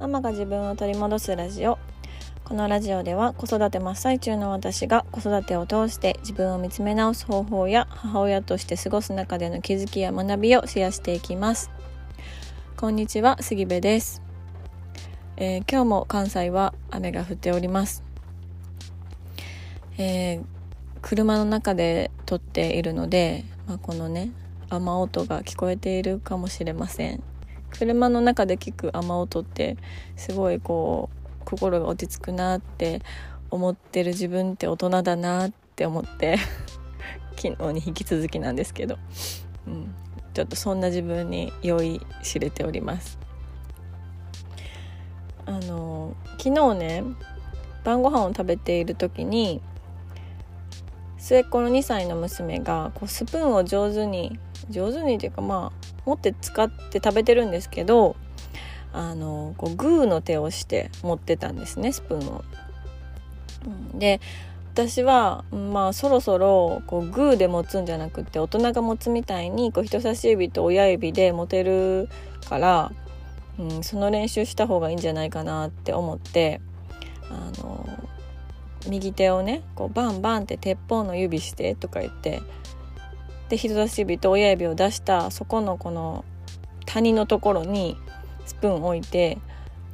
ママが自分を取り戻すラジオ。このラジオでは子育て真っ最中の私が子育てを通して自分を見つめ直す方法や母親として過ごす中での気づきや学びをシェアしていきます。こんにちは杉部です、えー、今日も関西は雨が降っております、えー、車の中で撮っているので、まあ、このね雨音が聞こえているかもしれません。車の中で聞く雨音ってすごいこう心が落ち着くなって思ってる自分って大人だなって思って 昨日に引き続きなんですけど、うん、ちょっとそんな自分に酔いしれております。あの昨日ね晩ご飯を食べている時に末っ子の2歳の娘がこうスプーンを上手に上手にっていうかまあ持って使って食べてるんですけどあのこうグーの手をして持ってたんですねスプーンを。で私は、まあ、そろそろこうグーで持つんじゃなくて大人が持つみたいにこう人差し指と親指で持てるから、うん、その練習した方がいいんじゃないかなって思ってあの右手をねこうバンバンって鉄砲の指してとか言ってで人差し指と親指を出したそこのこの谷のところにスプーン置いて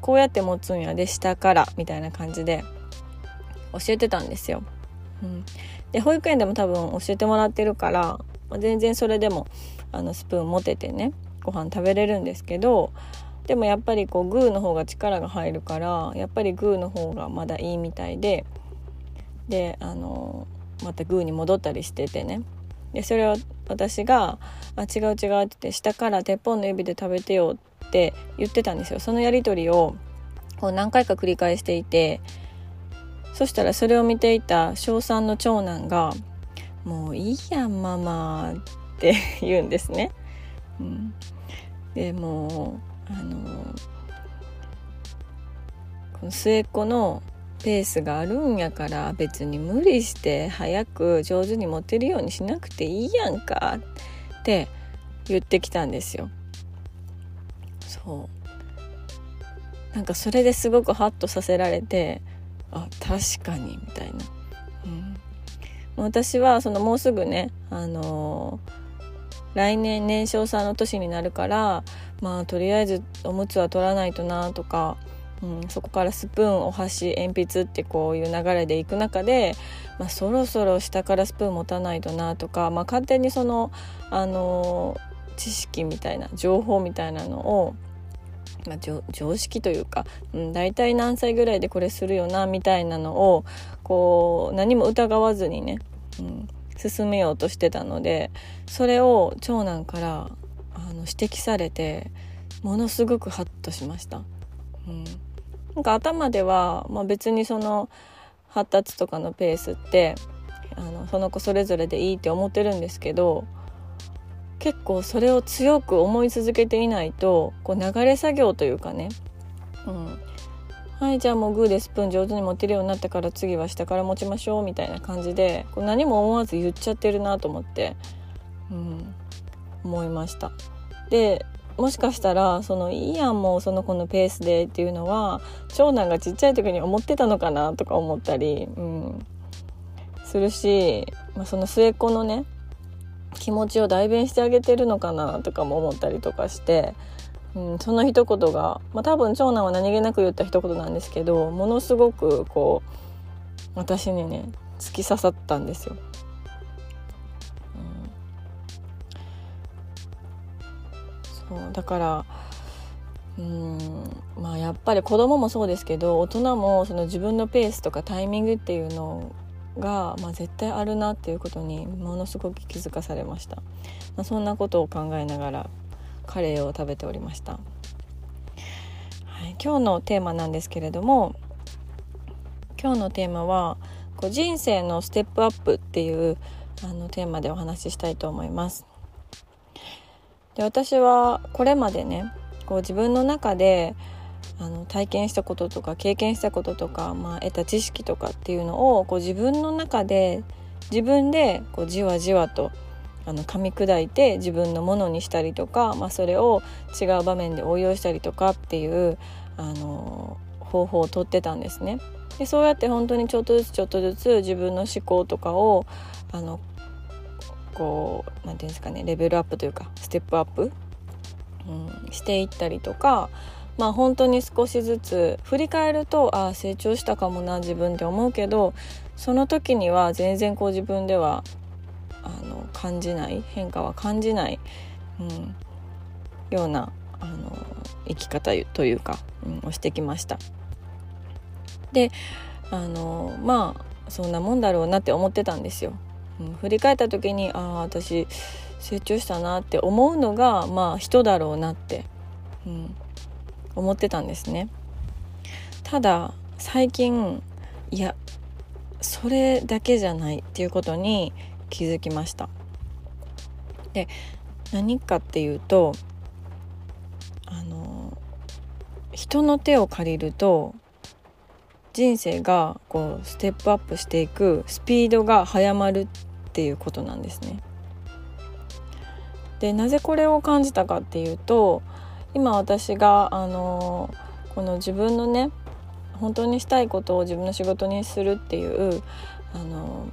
こうやって持つんやで下からみたいな感じで教えてたんですよ。うん、で保育園でも多分教えてもらってるから、まあ、全然それでもあのスプーン持ててねご飯食べれるんですけどでもやっぱりこうグーの方が力が入るからやっぱりグーの方がまだいいみたいでであのまたグーに戻ったりしててねでそれを私が「あ違う違う」って言って下から鉄砲の指で食べてよって言ってたんですよそのやり取りをこう何回か繰り返していてそしたらそれを見ていた小3の長男が「もういいやんママ」って 言うんですね。うん、でもあのこの末っ子のペースがあるんやから別に無理して早く上手に持てるようにしなくていいやんかって言ってきたんですよ。そうなんかそれですごくハッとさせられてあ確かにみたいな。うん、私はそのもうすぐねあのー、来年年少さんの年になるからまあとりあえずおむつは取らないとなとかうん、そこからスプーンお箸鉛筆ってこういう流れでいく中で、まあ、そろそろ下からスプーン持たないとなとか、まあ、勝手にその、あの知識みたいな情報みたいなのを、まあ、常識というか、うん、大体何歳ぐらいでこれするよなみたいなのをこう何も疑わずにね、うん、進めようとしてたのでそれを長男からあの指摘されてものすごくハッとしました。うん。なんか頭では、まあ、別にその発達とかのペースってあのその子それぞれでいいって思ってるんですけど結構それを強く思い続けていないとこう流れ作業というかね、うん、はいじゃあもうグーでスプーン上手に持てるようになったから次は下から持ちましょうみたいな感じでこう何も思わず言っちゃってるなと思って、うん、思いました。でもしかしたらそのいいやんもうその子のペースでっていうのは長男がちっちゃい時に思ってたのかなとか思ったり、うん、するし、まあ、その末っ子のね気持ちを代弁してあげてるのかなとかも思ったりとかして、うん、その一言が、まあ、多分長男は何気なく言った一言なんですけどものすごくこう私にね突き刺さったんですよ。そうだからうんまあやっぱり子供もそうですけど大人もその自分のペースとかタイミングっていうのが、まあ、絶対あるなっていうことにものすごく気づかされました、まあ、そんなことを考えながらカレーを食べておりました、はい、今日のテーマなんですけれども今日のテーマはこう人生のステップアップっていうあのテーマでお話ししたいと思います。で私はこれまでねこう自分の中であの体験したこととか経験したこととか、まあ、得た知識とかっていうのをこう自分の中で自分でこうじわじわとあの噛み砕いて自分のものにしたりとか、まあ、それを違う場面で応用したりとかっていうあの方法をとってたんですね。でそうやって本当にちょっとずつちょっとずつ自分の思考とかをあのこう何て言うんですかねレベルアップというかステップアップ、うん、していったりとかまあ本当に少しずつ振り返るとああ成長したかもな自分って思うけどその時には全然こう自分ではあの感じない変化は感じない、うん、ようなあの生き方というか、うん、をしてきました。であのまあそんなもんだろうなって思ってたんですよ。うん、振り返った時にああ私成長したなって思うのがまあ人だろうなって、うん、思ってたんですね。ただ最近いやそれだけじゃないっていうことに気づきました。で何かっていうとあの人の手を借りると人生がこうステップアップしていくスピードが速まるっていうことなんですね。でなぜこれを感じたかっていうと今私があのこの自分のね本当にしたいことを自分の仕事にするっていうあの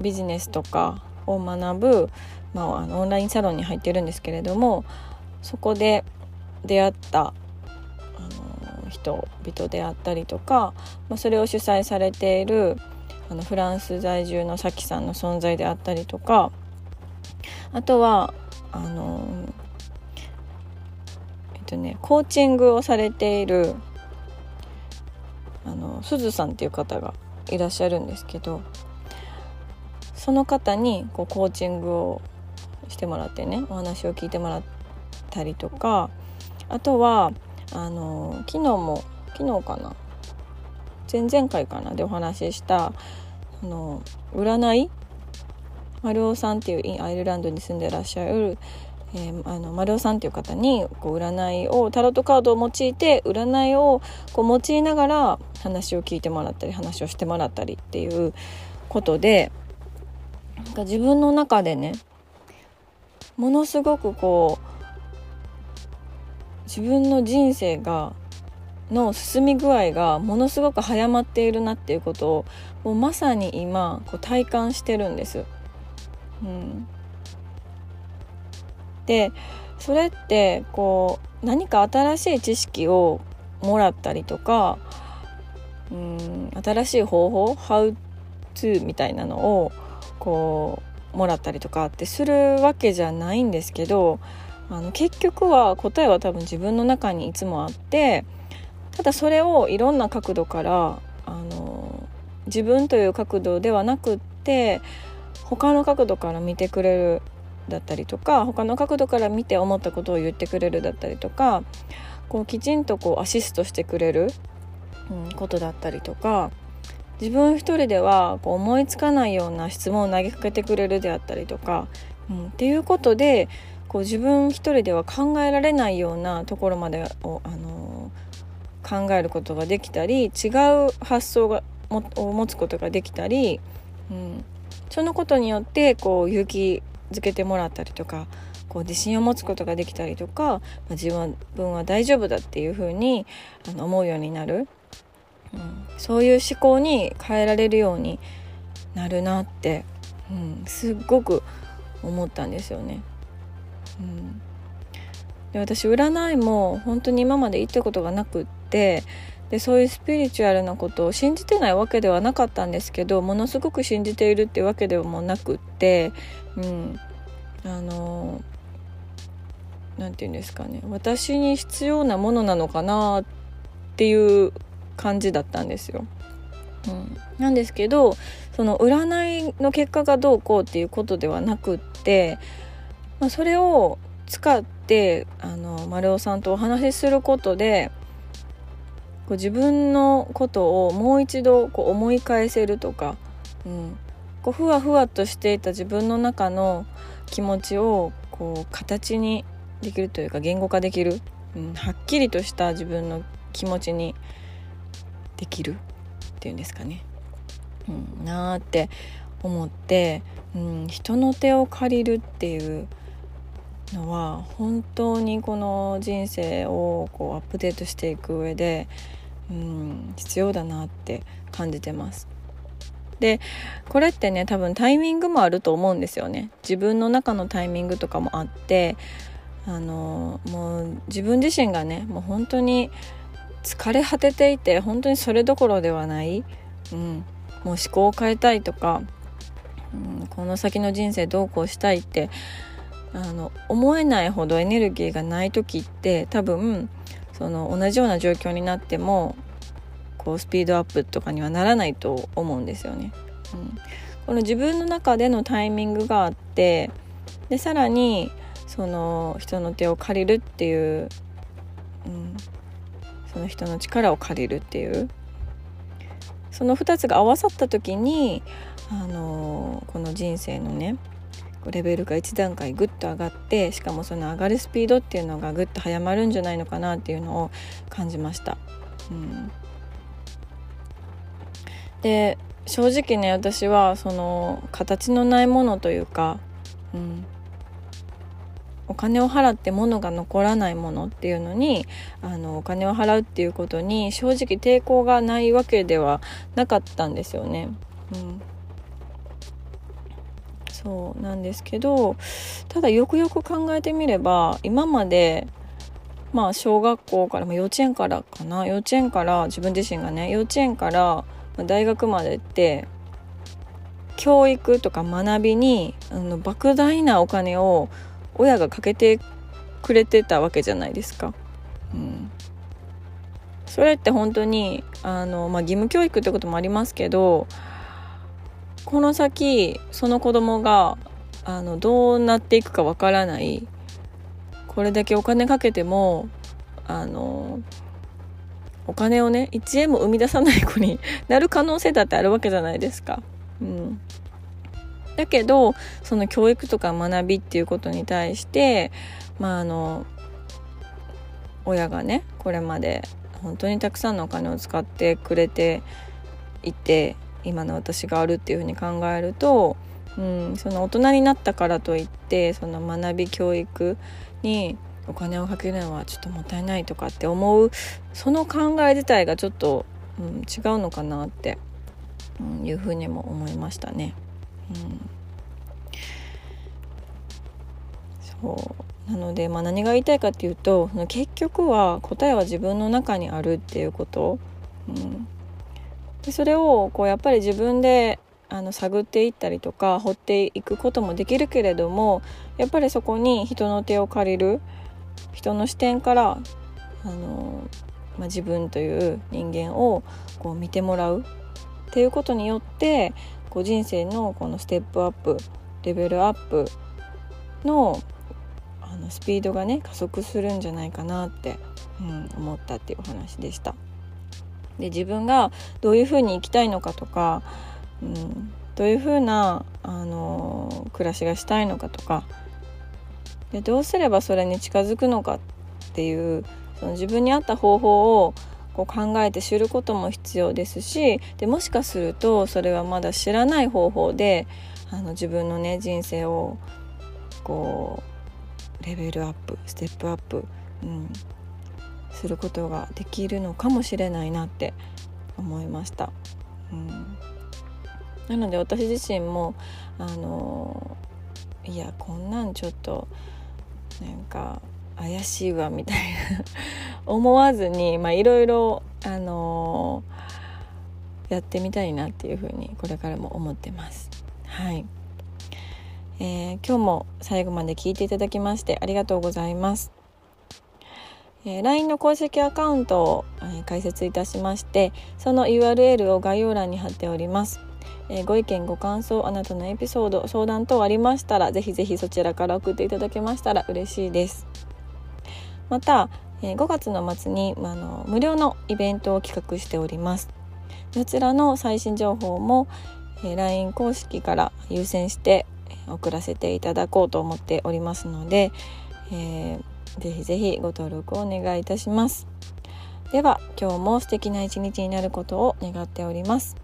ビジネスとかを学ぶ、まあ、あのオンラインサロンに入ってるんですけれどもそこで出会ったあの人々であったりとか、まあ、それを主催されているのフランス在住のさきさんの存在であったりとかあとはあのえっとねコーチングをされているあのすずさんっていう方がいらっしゃるんですけどその方にこうコーチングをしてもらってねお話を聞いてもらったりとかあとはあの昨日も昨日かな前々回かなでお話ししたあの占い？丸尾さんっていうアイルランドに住んでらっしゃる、えー、あの丸尾さんっていう方にこう占いをタロットカードを用いて占いをこう用いながら話を聞いてもらったり話をしてもらったりっていうことでなんか自分の中でねものすごくこう自分の人生がの進み具合がものすごく早まっているなっていうことをもうまさに今こう体感してるんです。うん、でそれってこう何か新しい知識をもらったりとかうん新しい方法 How to みたいなのをこうもらったりとかってするわけじゃないんですけどあの結局は答えは多分自分の中にいつもあってただそれをいろんな角度からあの自分という角度ではなくって他の角度から見てくれるだったりとか他の角度から見て思ったことを言ってくれるだったりとかこうきちんとこうアシストしてくれる、うん、ことだったりとか自分一人ではこう思いつかないような質問を投げかけてくれるであったりとか、うん、っていうことでこう自分一人では考えられないようなところまでを、あの、考えることができたり違う発想がを持つことができたり、うん、そのことによってこう勇気づけてもらったりとかこう自信を持つことができたりとか、まあ、自分は大丈夫だっていうふうにあの思うようになる、うん、そういう思考に変えられるようになるなって、うん、すっごく思ったんですよね。うん、で私占いも本当に今まで行ったことがなくってでそういうスピリチュアルなことを信じてないわけではなかったんですけどものすごく信じているっていうわけでもなくって、うん、あの何て言うんですかね。私に必要なものなのかなっていう感じだったんですよ。うん、なんですけどその占いの結果がどうこうっていうことではなくってまあ、それを使ってあの丸尾さんとお話しすることでこう自分のことをもう一度こう思い返せるとか、うん、こうふわふわとしていた自分の中の気持ちをこう形にできるというか言語化できる、うん、はっきりとした自分の気持ちにできるっていうんですかね、うん、なーって思って、うん、人の手を借りるっていうのは本当にこの人生をこうアップデートしていく上で、うん、必要だなって感じてます。でこれってね多分タイミングもあると思うんですよね自分の中のタイミングとかもあってあのもう自分自身がねもう本当に疲れ果てていて本当にそれどころではない、うん、もう思考を変えたいとか、うん、この先の人生どうこうしたいってあの思えないほどエネルギーがない時って多分その同じような状況になってもこうスピードアップとかにはならないと思うんですよね。うん、この自分の中でのタイミングがあってでさらにその人の手を借りるっていう、うん、その人の力を借りるっていう。その2つが合わさった時にあのこの人生のねレベルが1段階ぐっと上がってしかもその上がるスピードっていうのがぐっと早まるんじゃないのかなっていうのを感じました。うん、で正直ね私はその形のないものというか、うん、お金を払って物が残らないものっていうのにあのお金を払うっていうことに正直抵抗がないわけではなかったんですよね。うん、そうなんですけどただよくよく考えてみれば今までまあ小学校から、まあ、幼稚園からかな幼稚園から自分自身がね幼稚園から大学までって教育とか学びにあの莫大なお金を親がかけてくれてたわけじゃないですか。うん、それって本当にあの、まあ、義務教育ってこともありますけどこの先その子供があのどうなっていくかわからないこれだけお金かけてもあのお金をね1円も生み出さない子に なる可能性だってあるわけじゃないですか。うん、だけどその教育とか学びっていうことに対してまああの親がねこれまで本当にたくさんのお金を使ってくれていて今の私があるっていうふうに考えると、うん、その大人になったからといってその学び教育にお金をかけるのはちょっともったいないとかって思うその考え自体がちょっと、うん、違うのかなって、うん、いうふうにも思いましたね。うん、そう。なので、まあ、何が言いたいかっていうと結局は答えは自分の中にあるっていうこと、うん、でそれをこうやっぱり自分であの探っていったりとか掘っていくこともできるけれどもやっぱりそこに人の手を借りる人の視点からあの、まあ、自分という人間をこう見てもらうっていうことによってこう人生のこのステップアップレベルアップのあのスピードがね加速するんじゃないかなって、うん、思ったっていうお話でした。で自分がどういうふうに生きたいのかとか、うん、どういうふうな、あの暮らしがしたいのかとかでどうすればそれに近づくのかっていうその自分に合った方法をこう考えて知ることも必要ですしでもしかするとそれはまだ知らない方法であの自分のね人生をこうレベルアップステップアップ、うん、することができるのかもしれないなって思いました。うん、なので私自身もあのいやこんなんちょっとなんか怪しいわみたいな思わずにいろいろあのー、やってみたいなっていうふうにこれからも思ってます。はい、えー、今日も最後まで聞いていただきましてありがとうございます。えー、LINE の公式アカウントを、えー、開設いたしましてその URL を概要欄に貼っております。えー、ご意見ご感想あなたのエピソード相談等ありましたらぜひぜひそちらから送っていただけましたら嬉しいですまた、え、5月の末に、まあの無料のイベントを企画しておりますこちらの最新情報も、え、LINE 公式から優先して送らせていただこうと思っておりますので、えー、ぜひぜひご登録をお願いいたします。では今日も素敵な一日になることを願っております。